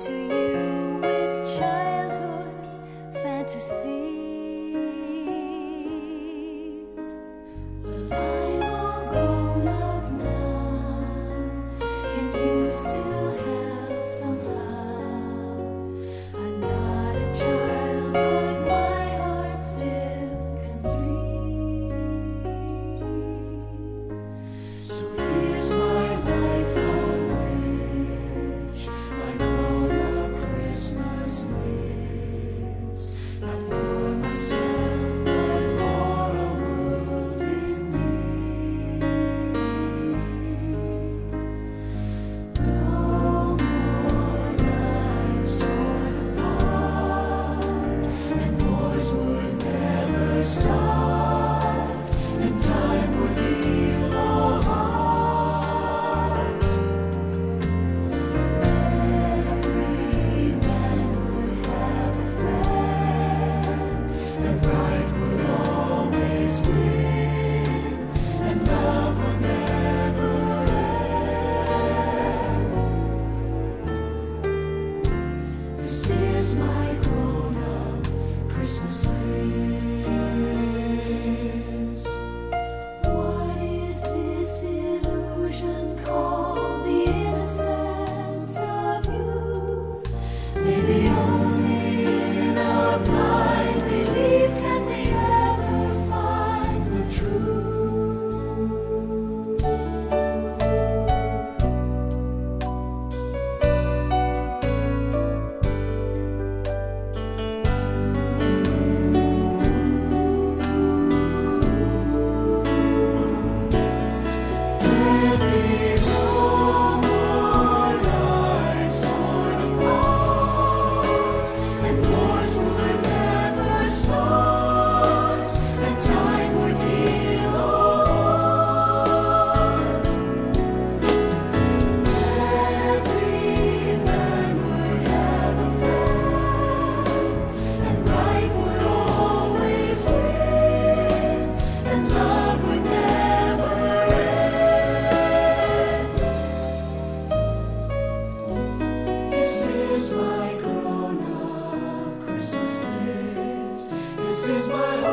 to you. star. radio. This is my grown up Christmas list. This is my